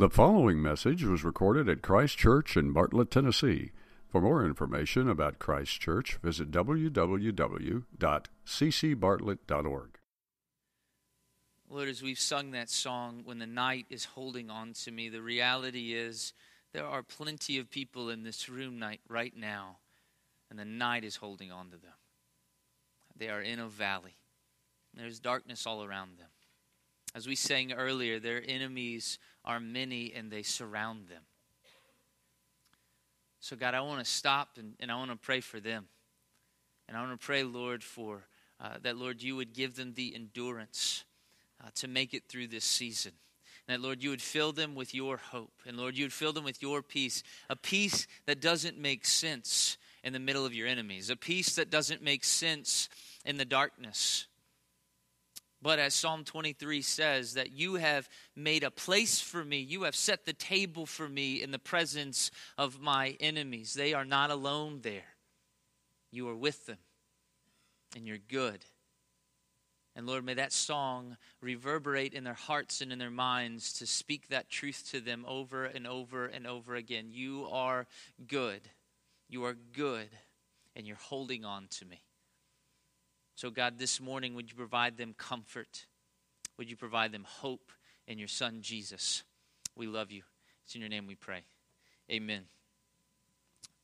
The following message was recorded at Christ Church in Bartlett, Tennessee. For more information about Christ Church, visit www.ccbartlett.org. Lord, as we've sung that song, When the Night is Holding On to Me, the reality is there are plenty of people in this room right now, and the night is holding on to them. They are in a valley, there's darkness all around them. As we sang earlier, their enemies are many and they surround them. So, God, I want to stop and, and I want to pray for them. And I want to pray, Lord, for uh, that, Lord, you would give them the endurance uh, to make it through this season. And that, Lord, you would fill them with your hope. And, Lord, you would fill them with your peace, a peace that doesn't make sense in the middle of your enemies, a peace that doesn't make sense in the darkness. But as Psalm 23 says, that you have made a place for me, you have set the table for me in the presence of my enemies. They are not alone there. You are with them, and you're good. And Lord, may that song reverberate in their hearts and in their minds to speak that truth to them over and over and over again. You are good. You are good, and you're holding on to me. So, God, this morning, would you provide them comfort? Would you provide them hope in your Son, Jesus? We love you. It's in your name we pray. Amen.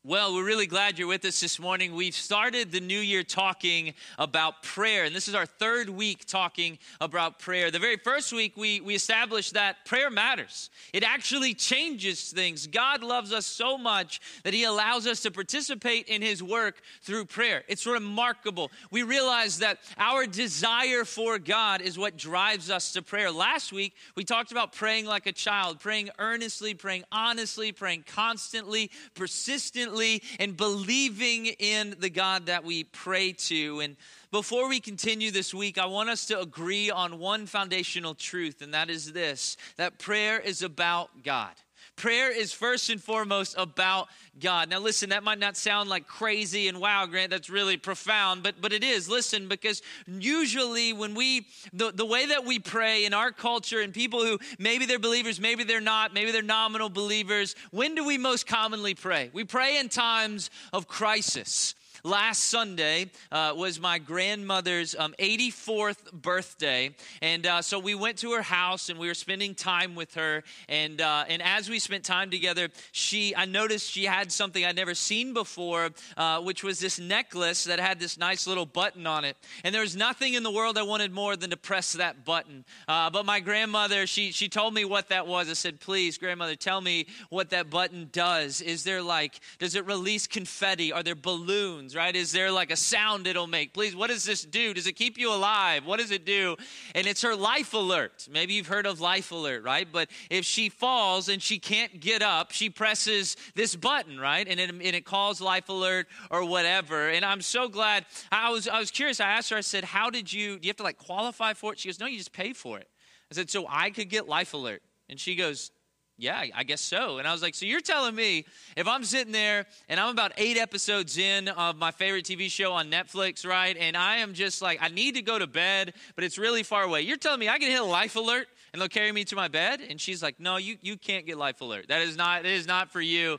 Well, we're really glad you're with us this morning. We've started the new year talking about prayer, and this is our third week talking about prayer. The very first week, we, we established that prayer matters. It actually changes things. God loves us so much that He allows us to participate in His work through prayer. It's remarkable. We realize that our desire for God is what drives us to prayer. Last week, we talked about praying like a child, praying earnestly, praying honestly, praying constantly, persistently and believing in the God that we pray to. And before we continue this week, I want us to agree on one foundational truth, and that is this that prayer is about God. Prayer is first and foremost about God. Now, listen, that might not sound like crazy and wow, Grant, that's really profound, but, but it is. Listen, because usually when we, the, the way that we pray in our culture and people who maybe they're believers, maybe they're not, maybe they're nominal believers, when do we most commonly pray? We pray in times of crisis. Last Sunday uh, was my grandmother's um, 84th birthday. And uh, so we went to her house and we were spending time with her. And, uh, and as we spent time together, she, I noticed she had something I'd never seen before, uh, which was this necklace that had this nice little button on it. And there was nothing in the world I wanted more than to press that button. Uh, but my grandmother, she, she told me what that was. I said, please, grandmother, tell me what that button does. Is there like, does it release confetti? Are there balloons? Right? Is there like a sound it'll make? Please, what does this do? Does it keep you alive? What does it do? And it's her life alert. Maybe you've heard of life alert, right? But if she falls and she can't get up, she presses this button, right? And it, and it calls life alert or whatever. And I'm so glad. I was, I was curious. I asked her, I said, How did you, do you have to like qualify for it? She goes, No, you just pay for it. I said, So I could get life alert. And she goes, yeah, I guess so. And I was like, so you're telling me if I'm sitting there and I'm about eight episodes in of my favorite TV show on Netflix, right? And I am just like, I need to go to bed, but it's really far away. You're telling me I can hit a life alert and they'll carry me to my bed? And she's like, no, you, you can't get life alert. That is not, it is not for you.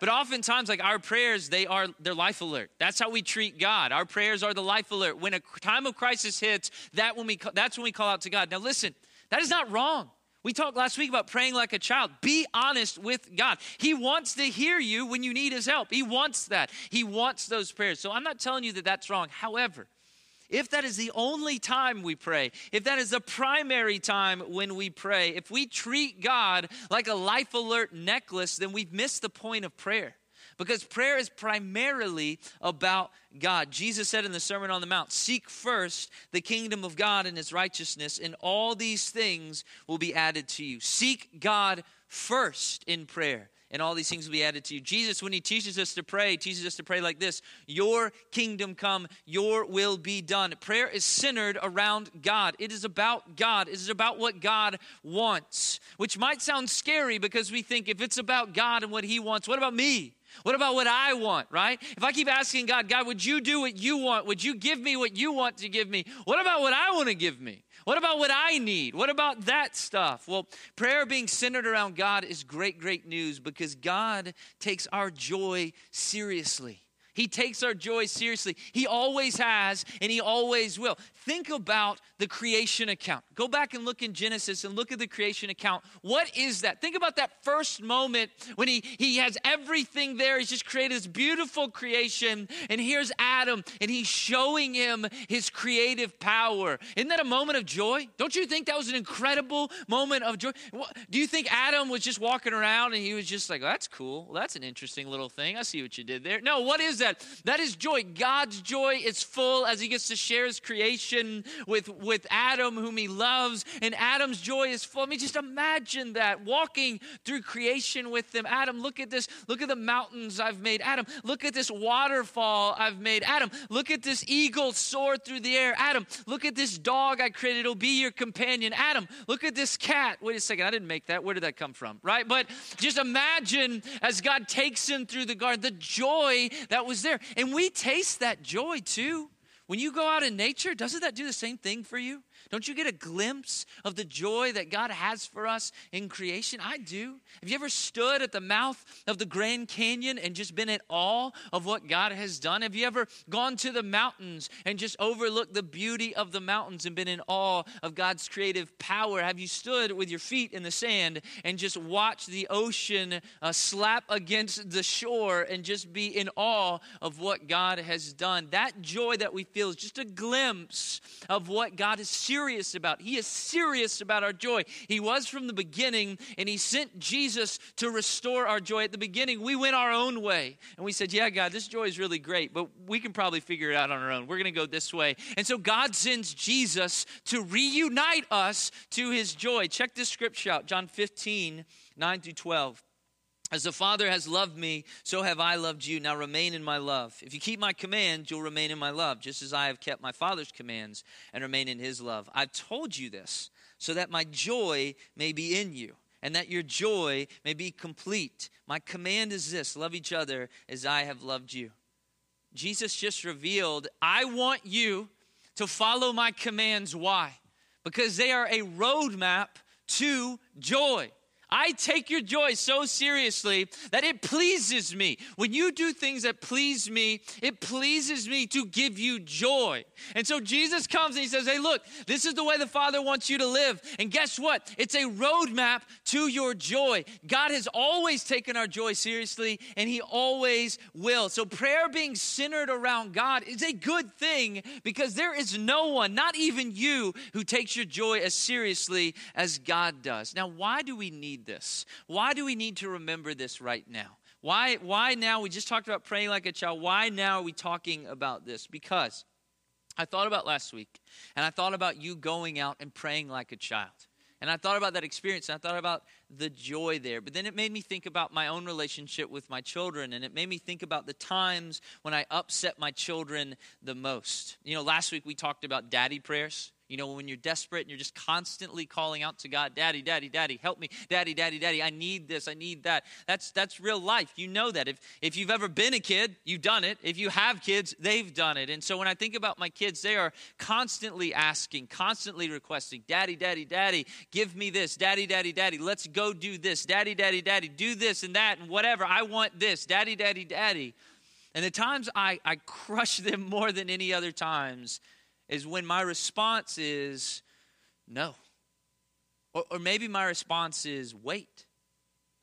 But oftentimes, like our prayers, they are their life alert. That's how we treat God. Our prayers are the life alert. When a time of crisis hits, that when we that's when we call out to God. Now, listen, that is not wrong. We talked last week about praying like a child. Be honest with God. He wants to hear you when you need His help. He wants that. He wants those prayers. So I'm not telling you that that's wrong. However, if that is the only time we pray, if that is the primary time when we pray, if we treat God like a life alert necklace, then we've missed the point of prayer because prayer is primarily about God. Jesus said in the Sermon on the Mount, Seek first the kingdom of God and his righteousness, and all these things will be added to you. Seek God first in prayer and all these things will be added to you. Jesus, when he teaches us to pray, teaches us to pray like this Your kingdom come, your will be done. Prayer is centered around God. It is about God. It is about what God wants, which might sound scary because we think if it's about God and what he wants, what about me? What about what I want, right? If I keep asking God, God, would you do what you want? Would you give me what you want to give me? What about what I want to give me? What about what I need? What about that stuff? Well, prayer being centered around God is great, great news because God takes our joy seriously. He takes our joy seriously. He always has, and He always will. Think about the creation account. Go back and look in Genesis and look at the creation account. What is that? Think about that first moment when he, he has everything there. He's just created this beautiful creation. And here's Adam, and he's showing him his creative power. Isn't that a moment of joy? Don't you think that was an incredible moment of joy? Do you think Adam was just walking around and he was just like, oh, that's cool. Well, that's an interesting little thing. I see what you did there. No, what is that? That is joy. God's joy is full as he gets to share his creation with, with Adam, whom he loves, and Adam's joy is full. I mean, just imagine that walking through creation with them. Adam, look at this. Look at the mountains I've made. Adam, look at this waterfall I've made. Adam, look at this eagle soar through the air. Adam, look at this dog I created. It'll be your companion. Adam, look at this cat. Wait a second, I didn't make that. Where did that come from? Right? But just imagine as God takes him through the garden, the joy that was there. And we taste that joy too. When you go out in nature, doesn't that do the same thing for you? Don't you get a glimpse of the joy that God has for us in creation? I do. Have you ever stood at the mouth of the Grand Canyon and just been in awe of what God has done? Have you ever gone to the mountains and just overlooked the beauty of the mountains and been in awe of God's creative power? Have you stood with your feet in the sand and just watched the ocean uh, slap against the shore and just be in awe of what God has done? That joy that we feel is just a glimpse of what God is serious about. He is serious about our joy. He was from the beginning, and He sent Jesus to restore our joy. At the beginning, we went our own way, and we said, Yeah, God, this joy is really great, but we can probably figure it out on our own. We're going to go this way. And so God sends Jesus to reunite us to His joy. Check this scripture out John 15, 9 through 12. As the Father has loved me, so have I loved you. Now remain in my love. If you keep my commands, you'll remain in my love, just as I have kept my Father's commands and remain in his love. I've told you this so that my joy may be in you and that your joy may be complete. My command is this love each other as I have loved you. Jesus just revealed, I want you to follow my commands. Why? Because they are a roadmap to joy. I take your joy so seriously that it pleases me. When you do things that please me, it pleases me to give you joy. And so Jesus comes and he says, Hey, look, this is the way the Father wants you to live. And guess what? It's a roadmap to your joy. God has always taken our joy seriously and he always will. So prayer being centered around God is a good thing because there is no one, not even you, who takes your joy as seriously as God does. Now, why do we need need this? Why do we need to remember this right now? Why, why now? We just talked about praying like a child. Why now are we talking about this? Because I thought about last week, and I thought about you going out and praying like a child. And I thought about that experience, and I thought about the joy there. But then it made me think about my own relationship with my children, and it made me think about the times when I upset my children the most. You know, last week we talked about daddy prayers. You know, when you're desperate and you're just constantly calling out to God, Daddy, Daddy, Daddy, help me, Daddy, Daddy, Daddy, I need this, I need that. That's that's real life. You know that. If if you've ever been a kid, you've done it. If you have kids, they've done it. And so when I think about my kids, they are constantly asking, constantly requesting, Daddy, Daddy, Daddy, give me this, Daddy, Daddy, Daddy, let's go do this, Daddy, Daddy, Daddy, do this and that and whatever. I want this, Daddy, Daddy, Daddy. And the times I, I crush them more than any other times is when my response is no. Or, or maybe my response is wait.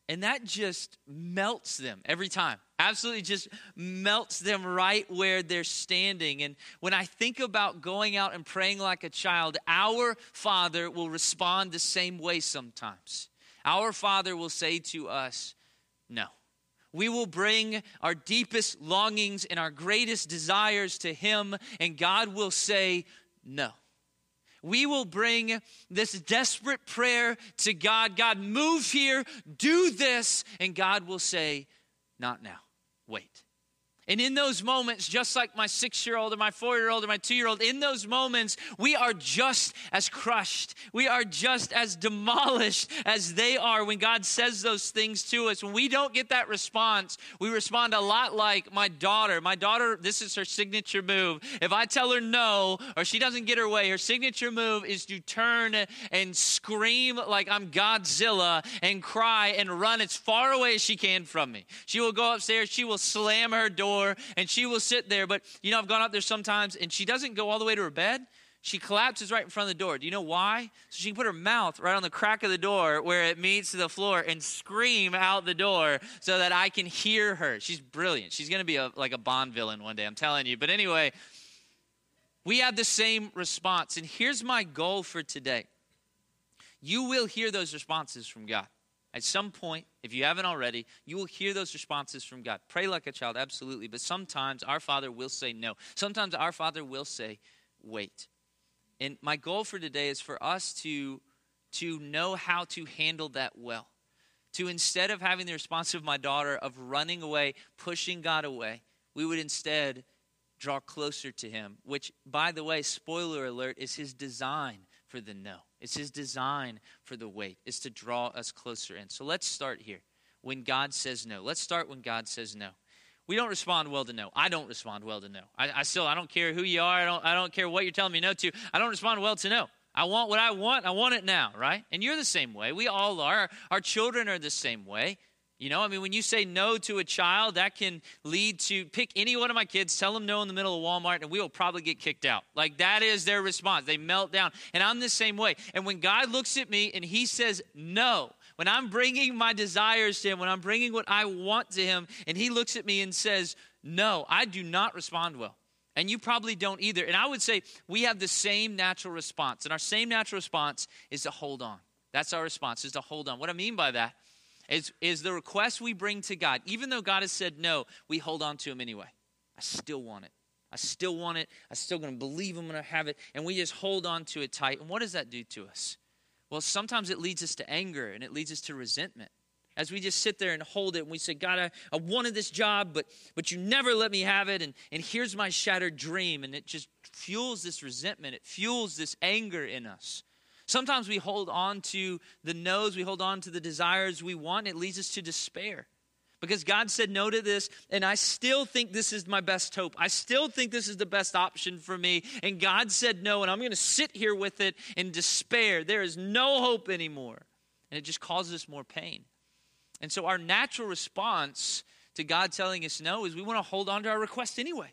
And that just melts them every time. Absolutely just melts them right where they're standing. And when I think about going out and praying like a child, our Father will respond the same way sometimes. Our Father will say to us, No. We will bring our deepest longings and our greatest desires to Him, and God will say, No. We will bring this desperate prayer to God God, move here, do this, and God will say, Not now, wait. And in those moments, just like my six year old or my four year old or my two year old, in those moments, we are just as crushed. We are just as demolished as they are when God says those things to us. When we don't get that response, we respond a lot like my daughter. My daughter, this is her signature move. If I tell her no or she doesn't get her way, her signature move is to turn and scream like I'm Godzilla and cry and run as far away as she can from me. She will go upstairs, she will slam her door door and she will sit there. But, you know, I've gone up there sometimes and she doesn't go all the way to her bed. She collapses right in front of the door. Do you know why? So she can put her mouth right on the crack of the door where it meets the floor and scream out the door so that I can hear her. She's brilliant. She's going to be a, like a Bond villain one day, I'm telling you. But anyway, we have the same response. And here's my goal for today you will hear those responses from God. At some point, if you haven't already, you will hear those responses from God. Pray like a child, absolutely. But sometimes our Father will say no. Sometimes our Father will say, wait. And my goal for today is for us to, to know how to handle that well. To instead of having the response of my daughter of running away, pushing God away, we would instead draw closer to Him, which, by the way, spoiler alert, is His design for the no. It's his design for the wait, is to draw us closer in. So let's start here. When God says no. Let's start when God says no. We don't respond well to no. I don't respond well to no. I, I still I don't care who you are. I don't I don't care what you're telling me no to. I don't respond well to no. I want what I want. I want it now, right? And you're the same way. We all are. Our children are the same way. You know, I mean, when you say no to a child, that can lead to pick any one of my kids, tell them no in the middle of Walmart, and we will probably get kicked out. Like that is their response. They melt down. And I'm the same way. And when God looks at me and He says no, when I'm bringing my desires to Him, when I'm bringing what I want to Him, and He looks at me and says no, I do not respond well. And you probably don't either. And I would say we have the same natural response. And our same natural response is to hold on. That's our response, is to hold on. What I mean by that is, is the request we bring to God. Even though God has said no, we hold on to Him anyway. I still want it. I still want it. I'm still going to believe I'm going to have it. And we just hold on to it tight. And what does that do to us? Well, sometimes it leads us to anger and it leads us to resentment. As we just sit there and hold it and we say, God, I, I wanted this job, but, but you never let me have it. And, and here's my shattered dream. And it just fuels this resentment, it fuels this anger in us. Sometimes we hold on to the no's, we hold on to the desires we want. It leads us to despair. Because God said no to this, and I still think this is my best hope. I still think this is the best option for me. And God said no, and I'm going to sit here with it in despair. There is no hope anymore. And it just causes us more pain. And so, our natural response to God telling us no is we want to hold on to our request anyway.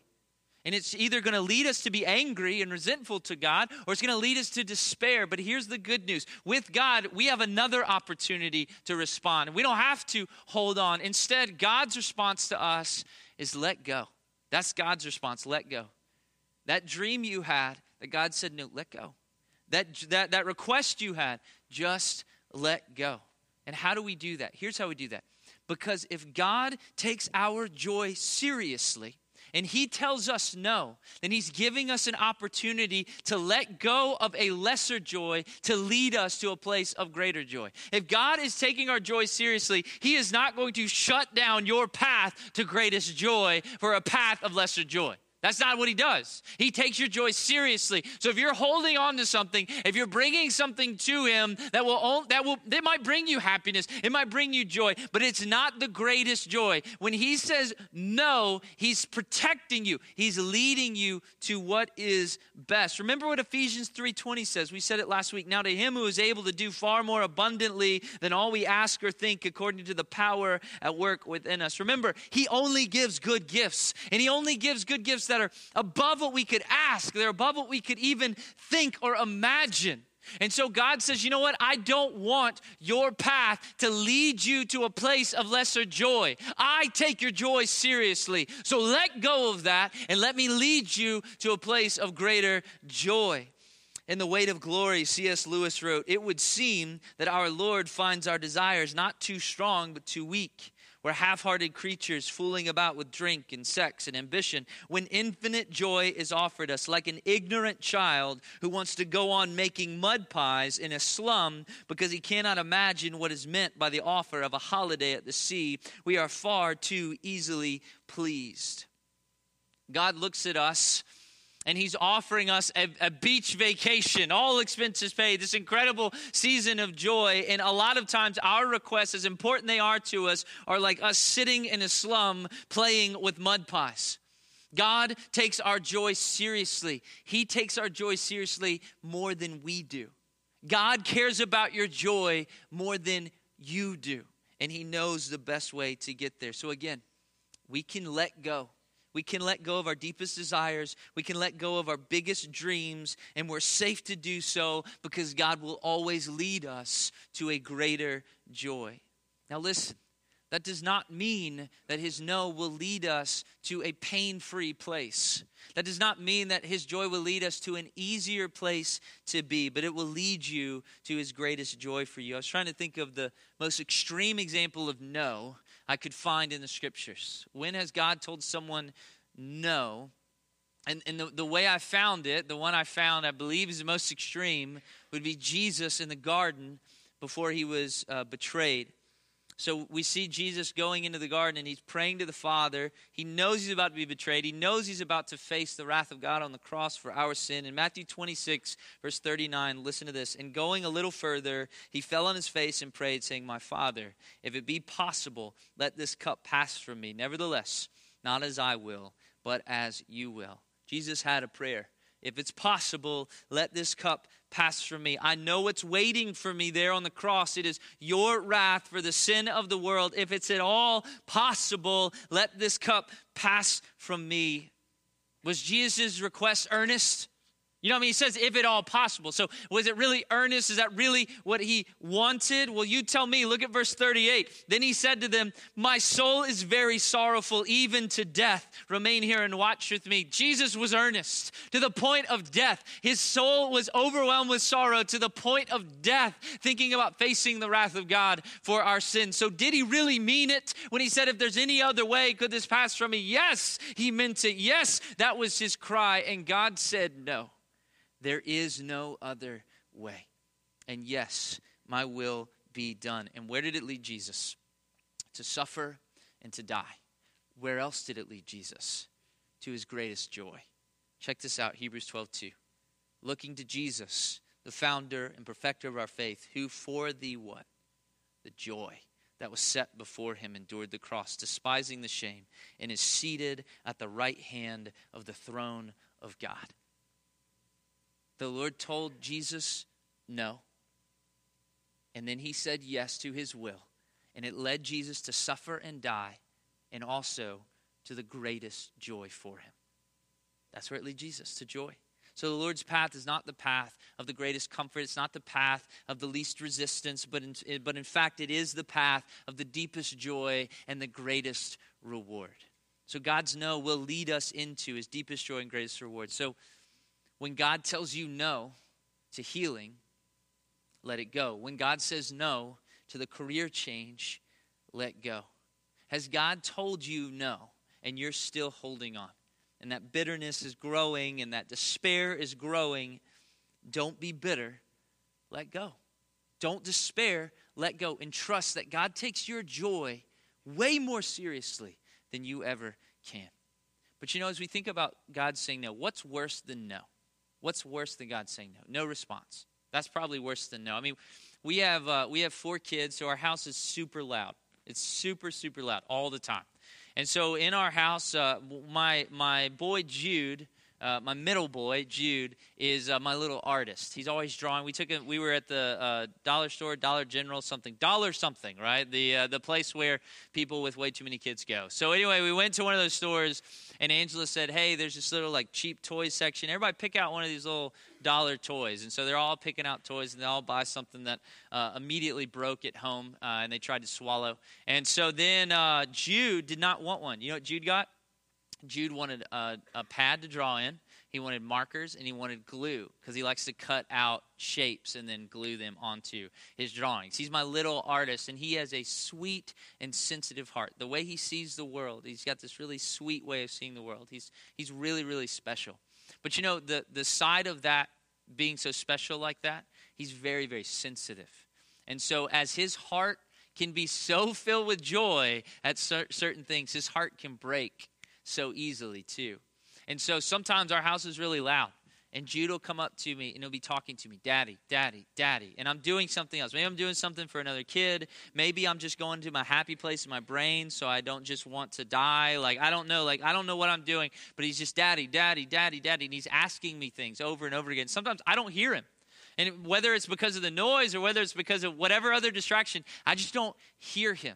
And it's either going to lead us to be angry and resentful to God or it's going to lead us to despair. But here's the good news with God, we have another opportunity to respond. We don't have to hold on. Instead, God's response to us is let go. That's God's response let go. That dream you had that God said, no, let go. That, that, that request you had, just let go. And how do we do that? Here's how we do that. Because if God takes our joy seriously, and he tells us no, then he's giving us an opportunity to let go of a lesser joy to lead us to a place of greater joy. If God is taking our joy seriously, he is not going to shut down your path to greatest joy for a path of lesser joy. That's not what he does. He takes your joy seriously. So if you're holding on to something, if you're bringing something to him that will that will that might bring you happiness, it might bring you joy, but it's not the greatest joy. When he says no, he's protecting you. He's leading you to what is best. Remember what Ephesians 3:20 says. We said it last week. Now to him who is able to do far more abundantly than all we ask or think according to the power at work within us. Remember, he only gives good gifts, and he only gives good gifts that are above what we could ask, they're above what we could even think or imagine. And so God says, you know what? I don't want your path to lead you to a place of lesser joy. I take your joy seriously. So let go of that and let me lead you to a place of greater joy. In The Weight of Glory, C.S. Lewis wrote, It would seem that our Lord finds our desires not too strong, but too weak. We're half hearted creatures fooling about with drink and sex and ambition when infinite joy is offered us, like an ignorant child who wants to go on making mud pies in a slum because he cannot imagine what is meant by the offer of a holiday at the sea. We are far too easily pleased. God looks at us and he's offering us a, a, beach vacation, all expenses paid, this incredible season of joy. And a lot of times, our requests, as important they are to us, are like us sitting in a slum playing with mud pies. God takes our joy seriously. He takes our joy seriously more than we do. God cares about your joy more than you do. And He knows the best way to get there. So, again, we can let go we can let go of our deepest desires. We can let go of our biggest dreams, and we're safe to do so because God will always lead us to a greater joy. Now, listen, that does not mean that His no will lead us to a pain free place. That does not mean that His joy will lead us to an easier place to be, but it will lead you to His greatest joy for you. I was trying to think of the most extreme example of no I could find in the scriptures. When has God told someone no? And, and the, the way I found it, the one I found I believe is the most extreme, would be Jesus in the garden before he was uh, betrayed. So we see Jesus going into the garden and he's praying to the Father. He knows he's about to be betrayed. He knows he's about to face the wrath of God on the cross for our sin. In Matthew 26, verse 39, listen to this. And going a little further, he fell on his face and prayed, saying, My Father, if it be possible, let this cup pass from me. Nevertheless, not as I will, but as you will. Jesus had a prayer. If it's possible, let this cup pass from me. I know what's waiting for me there on the cross. It is your wrath for the sin of the world. If it's at all possible, let this cup pass from me. Was Jesus' request earnest? You know what I mean? He says, if at all possible. So was it really earnest? Is that really what he wanted? Well, you tell me. Look at verse 38. Then he said to them, My soul is very sorrowful, even to death. Remain here and watch with me. Jesus was earnest to the point of death. His soul was overwhelmed with sorrow to the point of death, thinking about facing the wrath of God for our sins. So did he really mean it when he said, If there's any other way, could this pass from me? Yes, he meant it. Yes, that was his cry. And God said, No. There is no other way. And yes, my will be done. And where did it lead Jesus? To suffer and to die. Where else did it lead Jesus? To his greatest joy. Check this out Hebrews 12 2. Looking to Jesus, the founder and perfecter of our faith, who for the what? The joy that was set before him endured the cross, despising the shame, and is seated at the right hand of the throne of God. The Lord told Jesus no. And then he said yes to his will. And it led Jesus to suffer and die and also to the greatest joy for him. That's where it leads Jesus to joy. So the Lord's path is not the path of the greatest comfort. It's not the path of the least resistance, but in, but in fact, it is the path of the deepest joy and the greatest reward. So God's no will lead us into his deepest joy and greatest reward. So when God tells you no to healing, let it go. When God says no to the career change, let go. Has God told you no and you're still holding on? And that bitterness is growing and that despair is growing. Don't be bitter. Let go. Don't despair. Let go. And trust that God takes your joy way more seriously than you ever can. But you know, as we think about God saying no, what's worse than no? What's worse than God saying no? No response. That's probably worse than no. I mean, we have uh, we have four kids, so our house is super loud. It's super super loud all the time. And so in our house, uh, my my boy Jude uh, my middle boy Jude is uh, my little artist. He's always drawing. We took we were at the uh, dollar store, Dollar General, something, Dollar something, right? The uh, the place where people with way too many kids go. So anyway, we went to one of those stores, and Angela said, "Hey, there's this little like cheap toys section. Everybody pick out one of these little dollar toys." And so they're all picking out toys, and they all buy something that uh, immediately broke at home, uh, and they tried to swallow. And so then Jude did not want one. You know what Jude got? Jude wanted a, a pad to draw in. He wanted markers and he wanted glue because he likes to cut out shapes and then glue them onto his drawings. He's my little artist and he has a sweet and sensitive heart. The way he sees the world, he's got this really sweet way of seeing the world. He's, he's really, really special. But you know, the, the side of that being so special like that, he's very, very sensitive. And so as his heart can be so filled with joy at cer- certain things, his heart can break so easily, too. And so sometimes our house is really loud. And Jude will come up to me and he'll be talking to me, Daddy, Daddy, Daddy. And I'm doing something else. Maybe I'm doing something for another kid. Maybe I'm just going to my happy place in my brain so I don't just want to die. Like, I don't know. Like, I don't know what I'm doing. But he's just, Daddy, Daddy, Daddy, Daddy. And he's asking me things over and over again. Sometimes I don't hear him. And whether it's because of the noise or whether it's because of whatever other distraction, I just don't hear him.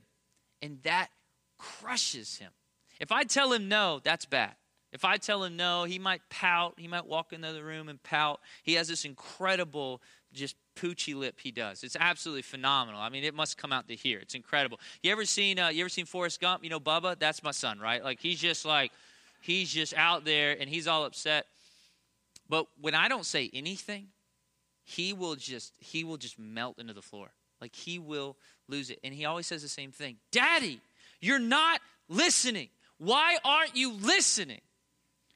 And that crushes him. If I tell him no, that's bad. If I tell him no, he might pout. He might walk into the room and pout. He has this incredible, just poochy lip he does. It's absolutely phenomenal. I mean, it must come out to here. It's incredible. You ever seen uh, you ever seen Forrest Gump? You know Bubba? That's my son, right? Like he's just like he's just out there and he's all upset. But when I don't say anything, he will just he will just melt into the floor. Like he will lose it. And he always says the same thing. Daddy, you're not listening. Why aren't you listening?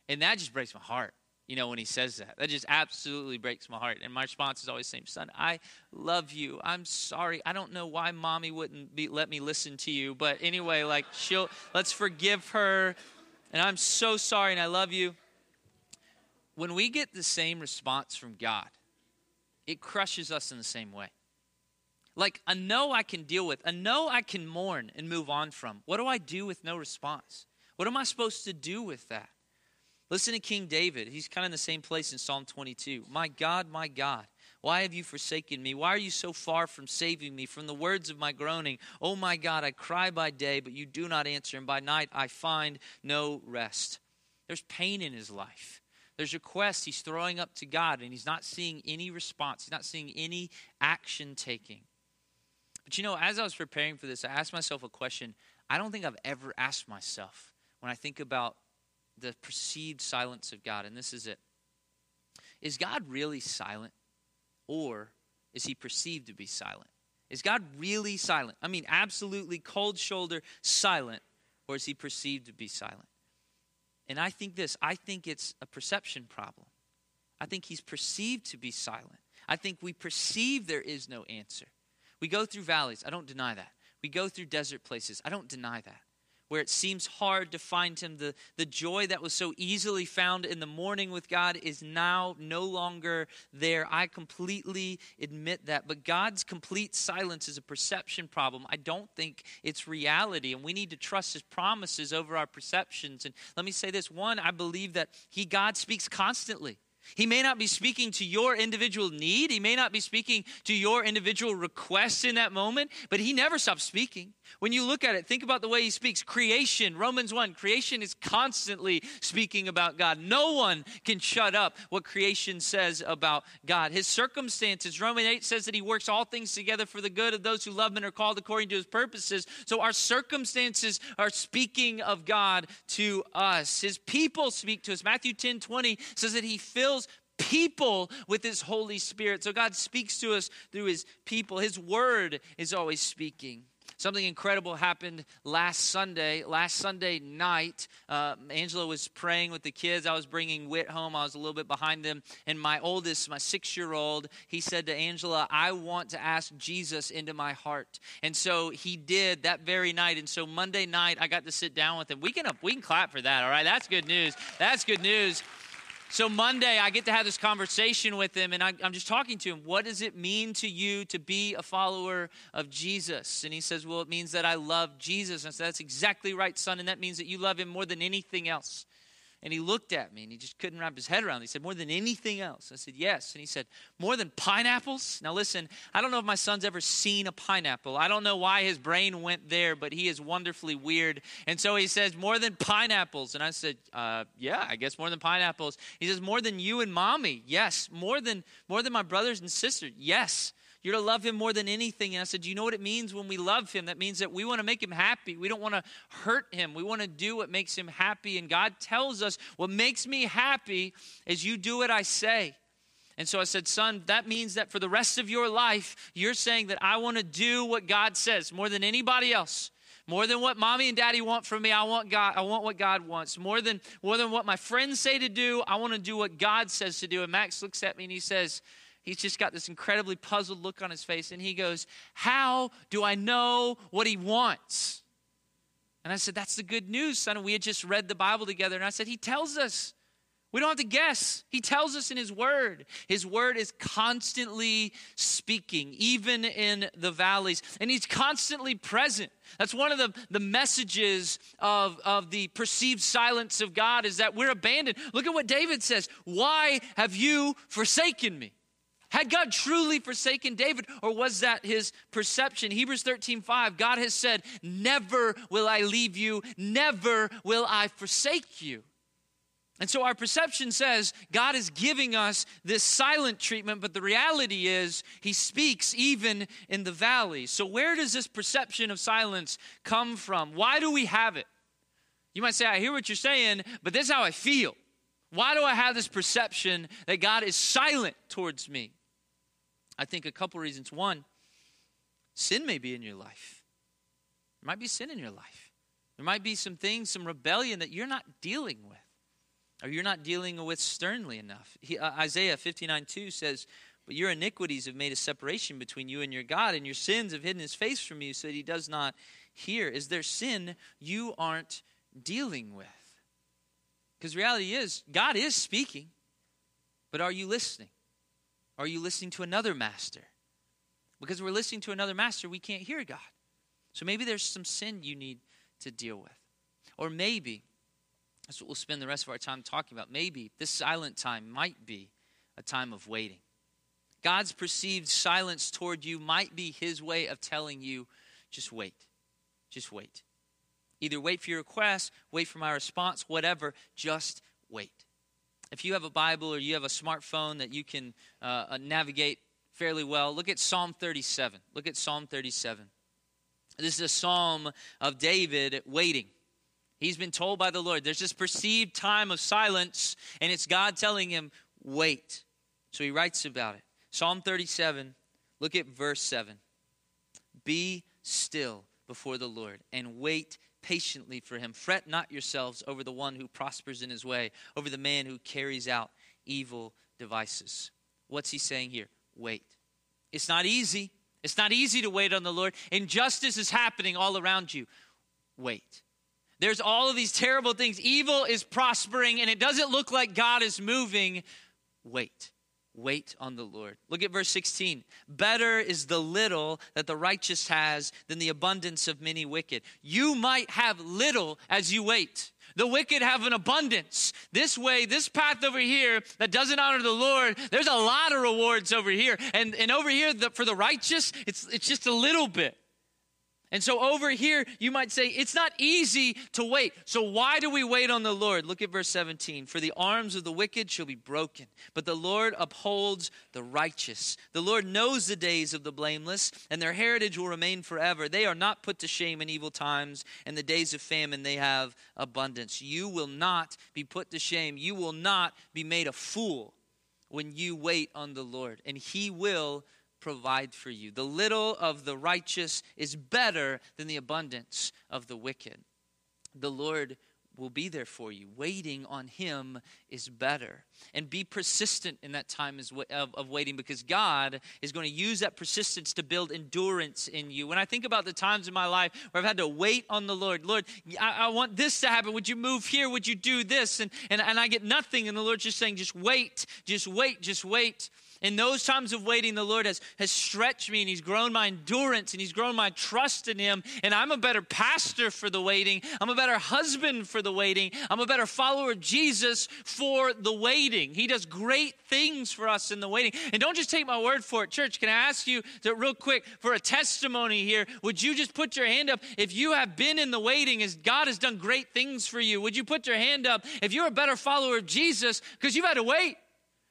And that just breaks my heart, you know, when he says that. That just absolutely breaks my heart. And my response is always the same Son, I love you. I'm sorry. I don't know why mommy wouldn't be, let me listen to you. But anyway, like, she'll, let's forgive her. And I'm so sorry and I love you. When we get the same response from God, it crushes us in the same way. Like a no I can deal with, a no I can mourn and move on from. What do I do with no response? What am I supposed to do with that? Listen to King David. He's kind of in the same place in Psalm 22. My God, my God, why have you forsaken me? Why are you so far from saving me from the words of my groaning? Oh my God, I cry by day, but you do not answer, and by night I find no rest. There's pain in his life. There's requests he's throwing up to God, and he's not seeing any response. He's not seeing any action taking. But you know, as I was preparing for this, I asked myself a question I don't think I've ever asked myself when I think about the perceived silence of God, and this is it. Is God really silent, or is he perceived to be silent? Is God really silent? I mean, absolutely cold shoulder silent, or is he perceived to be silent? And I think this I think it's a perception problem. I think he's perceived to be silent. I think we perceive there is no answer. We go through valleys. I don't deny that. We go through desert places. I don't deny that where it seems hard to find Him. The, the joy that was so easily found in the morning with God is now no longer there. I completely admit that. But God's complete silence is a perception problem. I don't think it's reality. And we need to trust His promises over our perceptions. And let me say this one, I believe that He, God, speaks constantly. He may not be speaking to your individual need. He may not be speaking to your individual request in that moment, but he never stops speaking. When you look at it, think about the way he speaks. Creation, Romans 1, creation is constantly speaking about God. No one can shut up what creation says about God. His circumstances, Romans 8 says that he works all things together for the good of those who love him and are called according to his purposes. So our circumstances are speaking of God to us. His people speak to us. Matthew 10 20 says that he fills people with his Holy Spirit. So God speaks to us through his people. His word is always speaking. Something incredible happened last Sunday. Last Sunday night, uh, Angela was praying with the kids. I was bringing Wit home. I was a little bit behind them. And my oldest, my six year old, he said to Angela, I want to ask Jesus into my heart. And so he did that very night. And so Monday night, I got to sit down with him. We can, we can clap for that, all right? That's good news. That's good news. So Monday, I get to have this conversation with him, and I, am just talking to him. What does it mean to you to be a follower of Jesus? And he says, Well, it means that I love Jesus. And I said, That's exactly right, son, and that means that you love him more than anything else. And he looked at me and he just couldn't wrap his head around it. He said, More than anything else? I said, Yes. And he said, More than pineapples? Now, listen, I don't know if my son's ever seen a pineapple. I don't know why his brain went there, but he is wonderfully weird. And so he says, More than pineapples. And I said, uh, Yeah, I guess more than pineapples. He says, More than you and mommy? Yes. More than, more than my brothers and sisters? Yes. You're to love him more than anything. And I said, Do you know what it means when we love him? That means that we want to make him happy. We don't want to hurt him. We want to do what makes him happy. And God tells us, What makes me happy is you do what I say. And so I said, Son, that means that for the rest of your life, you're saying that I want to do what God says more than anybody else. More than what mommy and daddy want from me, I want God, I want what God wants. More than more than what my friends say to do, I want to do what God says to do. And Max looks at me and he says, He's just got this incredibly puzzled look on his face, and he goes, How do I know what he wants? And I said, That's the good news, son. We had just read the Bible together, and I said, He tells us. We don't have to guess. He tells us in His Word. His Word is constantly speaking, even in the valleys, and He's constantly present. That's one of the, the messages of, of the perceived silence of God is that we're abandoned. Look at what David says Why have you forsaken me? Had God truly forsaken David, or was that his perception? Hebrews 13 5, God has said, Never will I leave you, never will I forsake you. And so our perception says God is giving us this silent treatment, but the reality is He speaks even in the valley. So, where does this perception of silence come from? Why do we have it? You might say, I hear what you're saying, but this is how I feel. Why do I have this perception that God is silent towards me? I think a couple reasons. One, sin may be in your life. There might be sin in your life. There might be some things, some rebellion that you're not dealing with or you're not dealing with sternly enough. He, uh, Isaiah 59 2 says, But your iniquities have made a separation between you and your God, and your sins have hidden his face from you so that he does not hear. Is there sin you aren't dealing with? Because reality is, God is speaking, but are you listening? Are you listening to another master? Because we're listening to another master, we can't hear God. So maybe there's some sin you need to deal with. Or maybe that's what we'll spend the rest of our time talking about. Maybe this silent time might be a time of waiting. God's perceived silence toward you might be his way of telling you just wait. Just wait. Either wait for your request, wait for my response, whatever, just wait. If you have a Bible or you have a smartphone that you can uh, uh navigate fairly well, look at Psalm 37. Look at Psalm 37. This is a psalm of David waiting. He's been told by the Lord. There's this perceived time of silence, and it's God telling him, wait. So he writes about it. Psalm 37, look at verse 7. Be still before the Lord and wait patiently for him. Fret not yourselves over the one who prospers in his way, over the man who carries out evil devices. What's he saying here? Wait. It's not easy. It's not easy to wait on the Lord. Injustice is happening all around you. Wait. There's all of these terrible things. Evil is prospering, and it doesn't look like God is moving. Wait. Wait on the Lord. Look at verse 16. Better is the little that the righteous has than the abundance of many wicked. You might have little as you wait. The wicked have an abundance. This way, this path over here that doesn't honor the Lord, there's a lot of rewards over here. And, and over here, the, for the righteous, it's, it's just a little bit. And so over here, you might say, it's not easy to wait. So why do we wait on the Lord? Look at verse 17. For the arms of the wicked shall be broken, but the Lord upholds the righteous. The Lord knows the days of the blameless, and their heritage will remain forever. They are not put to shame in evil times, and the days of famine they have abundance. You will not be put to shame. You will not be made a fool when you wait on the Lord, and He will provide for you. The little of the righteous is better than the abundance of the wicked. The Lord will be there for you. Waiting on Him is better. And be persistent in that time of, waiting because God is going to use that persistence to build endurance in you. When I think about the times in my life where I've had to wait on the Lord, Lord, I, I want this to happen. Would you move here? Would you do this? And, and, and I get nothing. And the Lord's just saying, just wait, just wait, just wait. In those times of waiting, the Lord has, has stretched me and He's grown my endurance and He's grown my trust in Him. And I'm a better pastor for the waiting. I'm a better husband for the waiting. I'm a better follower of Jesus for the waiting. He does great things for us in the waiting. And don't just take my word for it. Church, can I ask you to, real quick, for a testimony here? Would you just put your hand up if you have been in the waiting as God has done great things for you? Would you put your hand up if you're a better follower of Jesus because you've had to wait?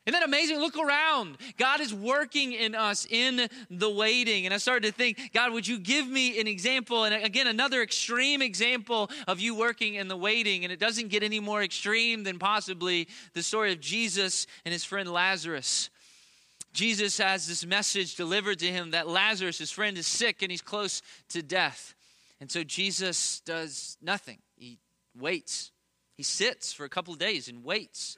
Isn't that amazing? Look around. God is working in us in the waiting. And I started to think, God, would you give me an example? And again, another extreme example of you working in the waiting. And it doesn't get any more extreme than possibly the story of Jesus and his friend Lazarus. Jesus has this message delivered to him that Lazarus, his friend, is sick and he's close to death. And so Jesus does nothing. He waits. He sits for a couple of days and waits.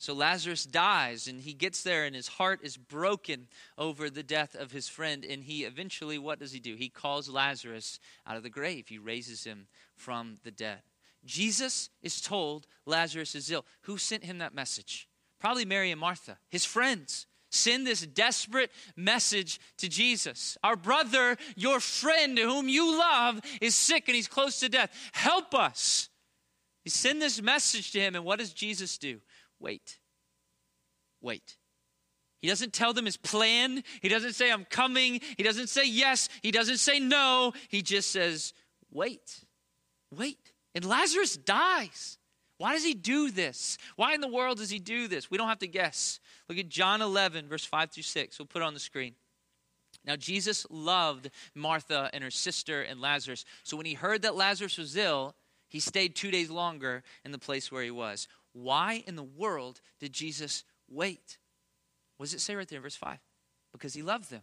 So Lazarus dies, and he gets there, and his heart is broken over the death of his friend. And he eventually, what does he do? He calls Lazarus out of the grave, he raises him from the dead. Jesus is told Lazarus is ill. Who sent him that message? Probably Mary and Martha, his friends. Send this desperate message to Jesus. Our brother, your friend, whom you love, is sick and he's close to death. Help us. You send this message to him, and what does Jesus do? Wait. Wait. He doesn't tell them his plan. He doesn't say, I'm coming. He doesn't say yes. He doesn't say no. He just says, wait. Wait. And Lazarus dies. Why does he do this? Why in the world does he do this? We don't have to guess. Look at John 11, verse 5 through 6. We'll put it on the screen. Now, Jesus loved Martha and her sister and Lazarus. So when he heard that Lazarus was ill, he stayed two days longer in the place where he was. Why in the world did Jesus wait? What does it say right there in verse 5? Because he loved them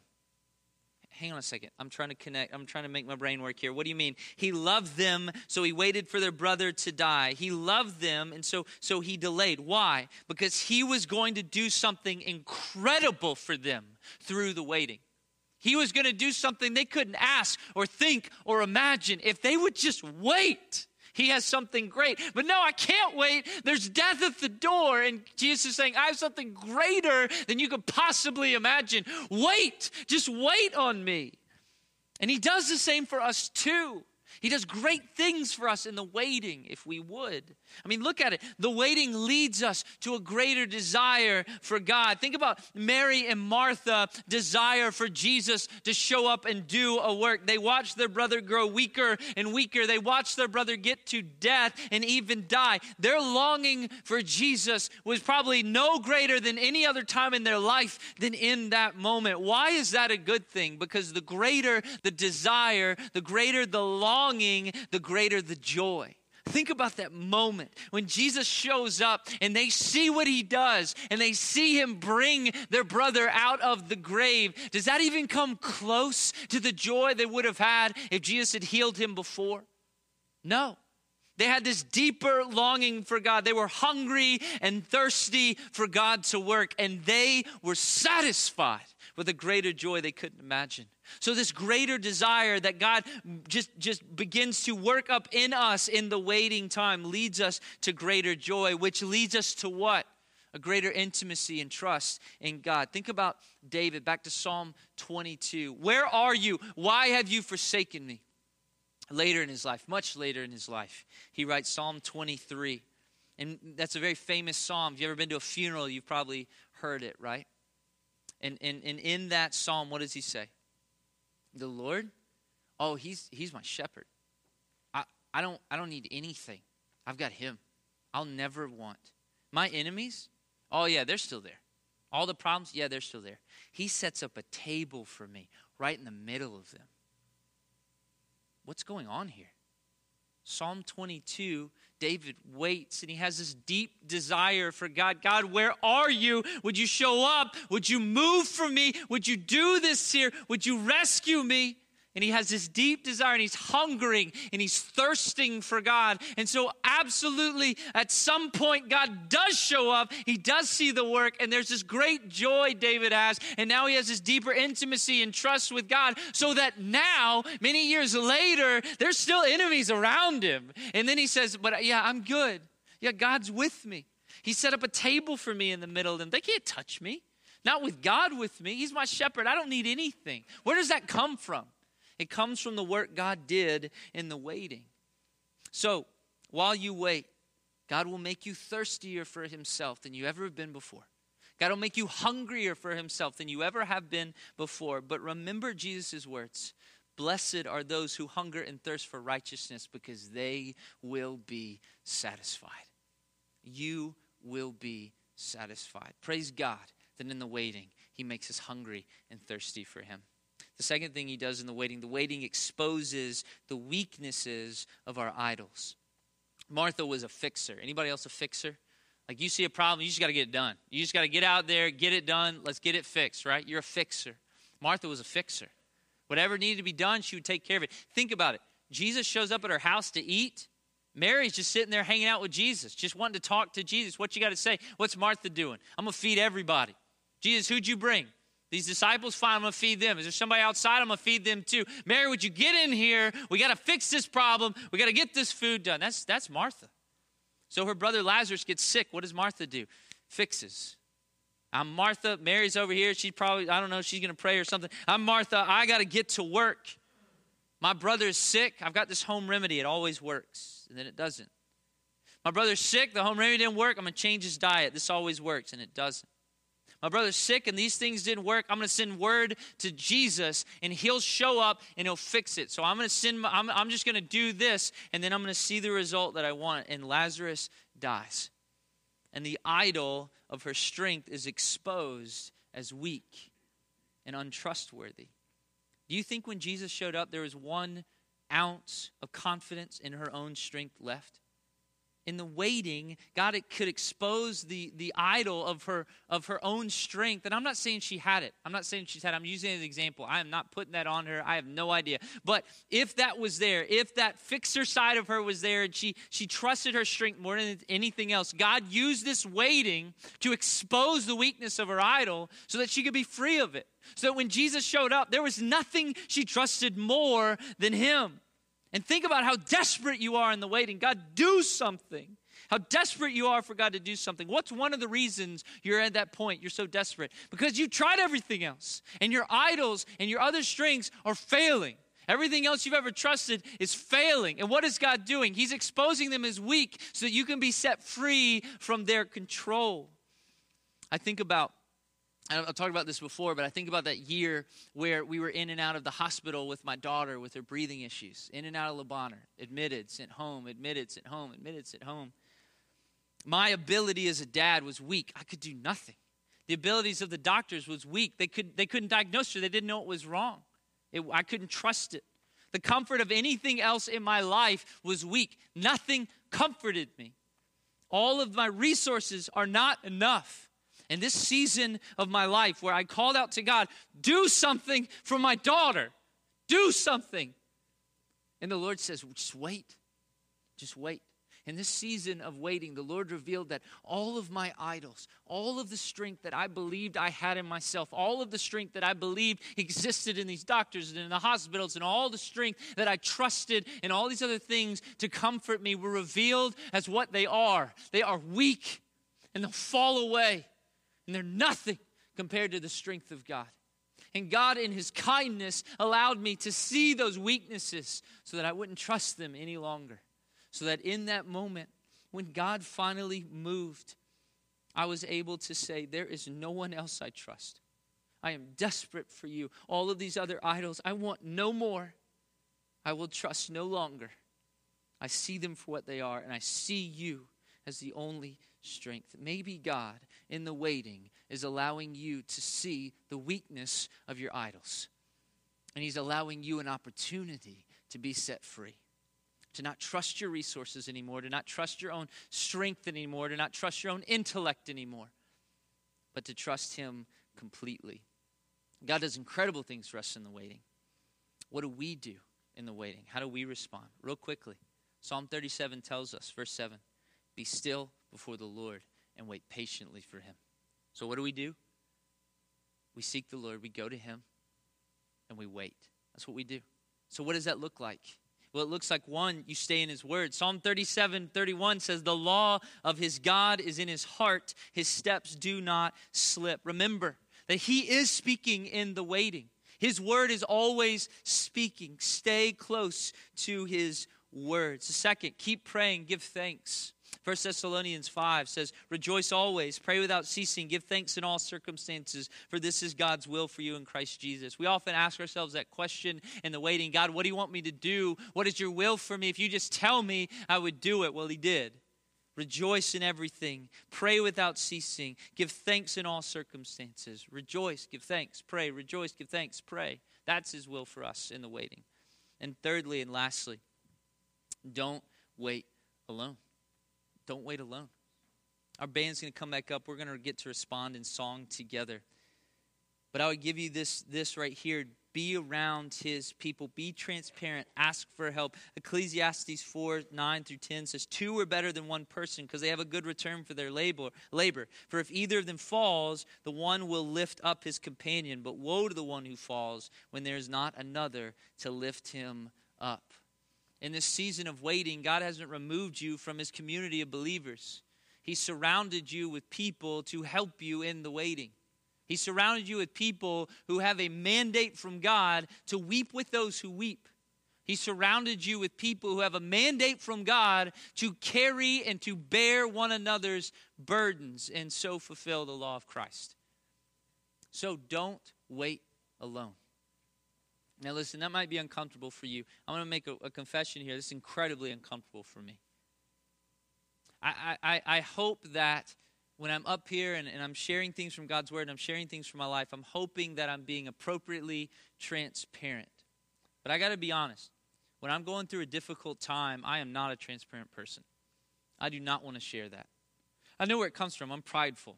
hang on a second. I'm trying to connect. I'm trying to make my brain work here. What do you mean? He loved them, so he waited for their brother to die. He loved them, and so so he delayed. Why? Because he was going to do something incredible for them through the waiting. He was going to do something they couldn't ask or think or imagine if they would just wait. He has something great. But no, I can't wait. There's death at the door. And Jesus is saying, I have something greater than you could possibly imagine. Wait, just wait on me. And he does the same for us too. He does great things for us in the waiting, if we would. I mean, look at it. The waiting leads us to a greater desire for God. Think about Mary and Martha' desire for Jesus to show up and do a work. They watched their brother grow weaker and weaker. They watched their brother get to death and even die. Their longing for Jesus was probably no greater than any other time in their life than in that moment. Why is that a good thing? Because the greater the desire, the greater the longing, the greater the joy. Think about that moment when Jesus shows up and they see what he does and they see him bring their brother out of the grave. Does that even come close to the joy they would have had if Jesus had healed him before? No. They had this deeper longing for God. They were hungry and thirsty for God to work, and they were satisfied with a greater joy they couldn't imagine. So this greater desire that God just just begins to work up in us in the waiting time leads us to greater joy, which leads us to what? A greater intimacy and trust in God. Think about David back to Psalm 22. Where are you? Why have you forsaken me? Later in his life, much later in his life, he writes Psalm 23. And that's a very famous psalm. If you've ever been to a funeral, you've probably heard it, right? And, and, and in that psalm, what does he say? The Lord, oh, he's, he's my shepherd. I, I, don't, I don't need anything. I've got him. I'll never want. My enemies, oh, yeah, they're still there. All the problems, yeah, they're still there. He sets up a table for me right in the middle of them. What's going on here? Psalm 22, David waits and he has this deep desire for God. God, where are you? Would you show up? Would you move for me? Would you do this here? Would you rescue me? And he has this deep desire and he's hungering and he's thirsting for God. And so, absolutely, at some point, God does show up. He does see the work, and there's this great joy David has. And now he has this deeper intimacy and trust with God, so that now, many years later, there's still enemies around him. And then he says, But uh, yeah, I'm good. Yeah, God's with me. He set up a table for me in the middle of them. They can't touch me. Not with God with me. He's my shepherd. I don't need anything. Where does that come from? It comes from the work God did in the waiting. So, while you wait, God will make you thirstier for Himself than you ever have been before. God will make you hungrier for Himself than you ever have been before. But remember Jesus' words Blessed are those who hunger and thirst for righteousness because they will be satisfied. You will be satisfied. Praise God that in the waiting, He makes us hungry and thirsty for Him. The second thing he does in the waiting, the waiting exposes the weaknesses of our idols. Martha was a fixer. Anybody else a fixer? Like you see a problem, you just got to get it done. You just got to get out there, get it done. Let's get it fixed, right? You're a fixer. Martha was a fixer. Whatever needed to be done, she would take care of it. Think about it. Jesus shows up at her house to eat. Mary's just sitting there hanging out with Jesus, just wanting to talk to Jesus. What you got to say? What's Martha doing? I'm going to feed everybody. Jesus, who'd you bring? These disciples, fine, I'm to feed them. Is there somebody outside? I'm to feed them too. Mary, would you get in here? We got to fix this problem. We got to get this food done. That's, that's Martha. So her brother Lazarus gets sick. What does Martha do? Fixes. I'm Martha. Mary's over here. She's probably, I don't know, she's to pray or something. I'm Martha. I got to get to work. My brother's sick. I've got this home remedy. It always works. And then it doesn't. My brother's sick. The home remedy didn't work. I'm to change his diet. This always works. And it doesn't. My brother's sick and these things didn't work. I'm going to send word to Jesus and he'll show up and he'll fix it. So I'm going to send, I'm, I'm just going to do this and then I'm going to see the result that I want. And Lazarus dies. And the idol of her strength is exposed as weak and untrustworthy. Do you think when Jesus showed up, there was one ounce of confidence in her own strength left? In the waiting, God could expose the, the idol of her of her own strength. And I'm not saying she had it. I'm not saying she's had it. I'm using it as an example. I am not putting that on her. I have no idea. But if that was there, if that fixer side of her was there and she she trusted her strength more than anything else, God used this waiting to expose the weakness of her idol so that she could be free of it. So that when Jesus showed up, there was nothing she trusted more than him. And think about how desperate you are in the waiting. God, do something. How desperate you are for God to do something. What's one of the reasons you're at that point? You're so desperate. Because you tried everything else, and your idols and your other strengths are failing. Everything else you've ever trusted is failing. And what is God doing? He's exposing them as weak so that you can be set free from their control. I think about I've talked about this before, but I think about that year where we were in and out of the hospital with my daughter with her breathing issues, in and out of Le Bonheur, admitted, sent home, admitted, sent home, admitted, sent home. My ability as a dad was weak. I could do nothing. The abilities of the doctors was weak. They, could, they couldn't diagnose her. They didn't know it was wrong. It, I couldn't trust it. The comfort of anything else in my life was weak. Nothing comforted me. All of my resources are not enough in this season of my life where I called out to God, do something for my daughter, do something. And the Lord says, just wait, just wait. In this season of waiting, the Lord revealed that all of my idols, all of the strength that I believed I had in myself, all of the strength that I believed existed in these doctors and in the hospitals, and all the strength that I trusted and all these other things to comfort me were revealed as what they are. They are weak and they'll fall away and they're nothing compared to the strength of God. And God, in His kindness, allowed me to see those weaknesses so that I wouldn't trust them any longer. So that in that moment, when God finally moved, I was able to say, There is no one else I trust. I am desperate for you. All of these other idols, I want no more. I will trust no longer. I see them for what they are, and I see you as the only strength. Maybe God, in the waiting, is allowing you to see the weakness of your idols. And He's allowing you an opportunity to be set free. To not trust your resources anymore, to not trust your own strength anymore, to not trust your own intellect anymore, but to trust Him completely. God does incredible things for us in the waiting. What do we do in the waiting? How do we respond? Real quickly. Psalm 37 tells us, verse 7 Be still before the Lord and wait patiently for him. So, what do we do? We seek the Lord, we go to him, and we wait. That's what we do. So, what does that look like? Well, it looks like one, you stay in his word. Psalm 37 31 says, The law of his God is in his heart, his steps do not slip. Remember that he is speaking in the waiting. His word is always speaking. Stay close to his words. Second, keep praying, give thanks. 1 Thessalonians 5 says, Rejoice always, pray without ceasing, give thanks in all circumstances, for this is God's will for you in Christ Jesus. We often ask ourselves that question in the waiting God, what do you want me to do? What is your will for me? If you just tell me, I would do it. Well, He did. Rejoice in everything. Pray without ceasing. Give thanks in all circumstances. Rejoice, give thanks, pray. Rejoice, give thanks, pray. That's His will for us in the waiting. And thirdly and lastly, don't wait alone. Don't wait alone. Our band's going to come back up. We're going to get to respond in song together. But I would give you this, this right here. be around his people. Be transparent. Ask for help. Ecclesiastes 4 9 through 10 says, Two are better than one person because they have a good return for their labor. labor. For if either of them falls, the one will lift up his companion. But woe to the one who falls when there is not another to lift him up. In this season of waiting, God hasn't removed you from his community of believers. He surrounded you with people to help you in the waiting. He surrounded you with people who have a mandate from God to weep with those who weep. He surrounded you with people who have a mandate from God to carry and to bear one another's burdens and so fulfill the law of Christ. So don't wait alone. Now, listen, that might be uncomfortable for you. I'm going to make a, a confession here. This is incredibly uncomfortable for me. I, I, I hope that when I'm up here and, and I'm sharing things from God's Word and I'm sharing things from my life, I'm hoping that I'm being appropriately transparent. But I got to be honest. When I'm going through a difficult time, I am not a transparent person. I do not want to share that. I know where it comes from. I'm prideful.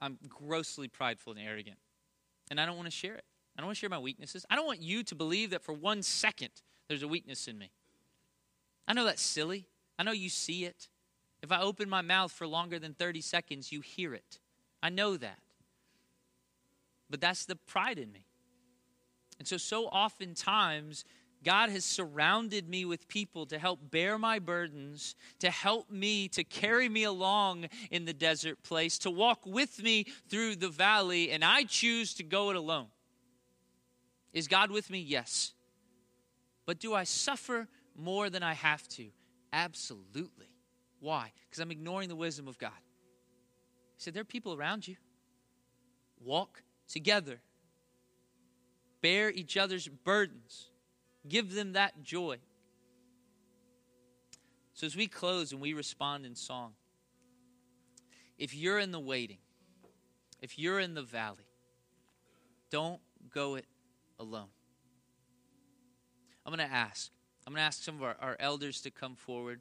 I'm grossly prideful and arrogant. And I don't want to share it. I don't want to share my weaknesses. I don't want you to believe that for one second there's a weakness in me. I know that's silly. I know you see it. If I open my mouth for longer than 30 seconds, you hear it. I know that. But that's the pride in me. And so, so oftentimes, God has surrounded me with people to help bear my burdens, to help me, to carry me along in the desert place, to walk with me through the valley, and I choose to go it alone. Is God with me? Yes. But do I suffer more than I have to? Absolutely. Why? Because I'm ignoring the wisdom of God. He said, There are people around you. Walk together, bear each other's burdens, give them that joy. So, as we close and we respond in song, if you're in the waiting, if you're in the valley, don't go it alone. I'm going to ask. I'm going to ask some of our, our elders to come forward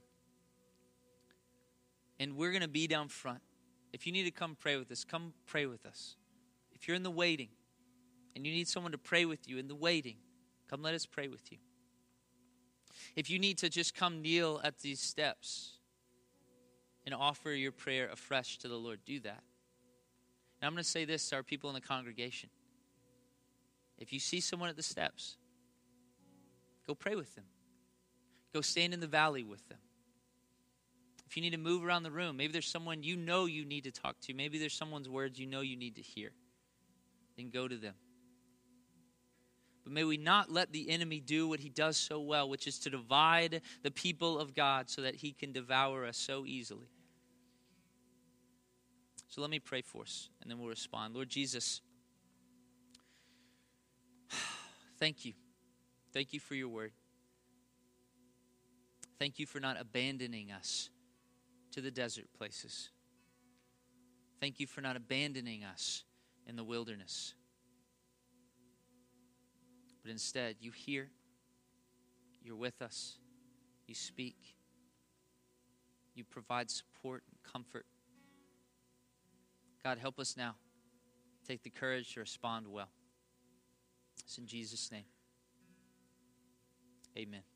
and we're going to be down front. If you need to come pray with us, come pray with us. If you're in the waiting and you need someone to pray with you in the waiting, come let us pray with you. If you need to just come kneel at these steps and offer your prayer afresh to the Lord, do that. And I'm going to say this to our people in the congregation. If you see someone at the steps, go pray with them. Go stand in the valley with them. If you need to move around the room, maybe there's someone you know you need to talk to, maybe there's someone's words you know you need to hear, then go to them. But may we not let the enemy do what he does so well, which is to divide the people of God so that he can devour us so easily. So let me pray for us, and then we'll respond. Lord Jesus, thank you. Thank you for your word. Thank you for not abandoning us to the desert places. Thank you for not abandoning us in the wilderness. But instead, you hear, you're with us, you speak, you provide support and comfort. God, help us now. Take the courage to respond well. It's in Jesus' name. Amen.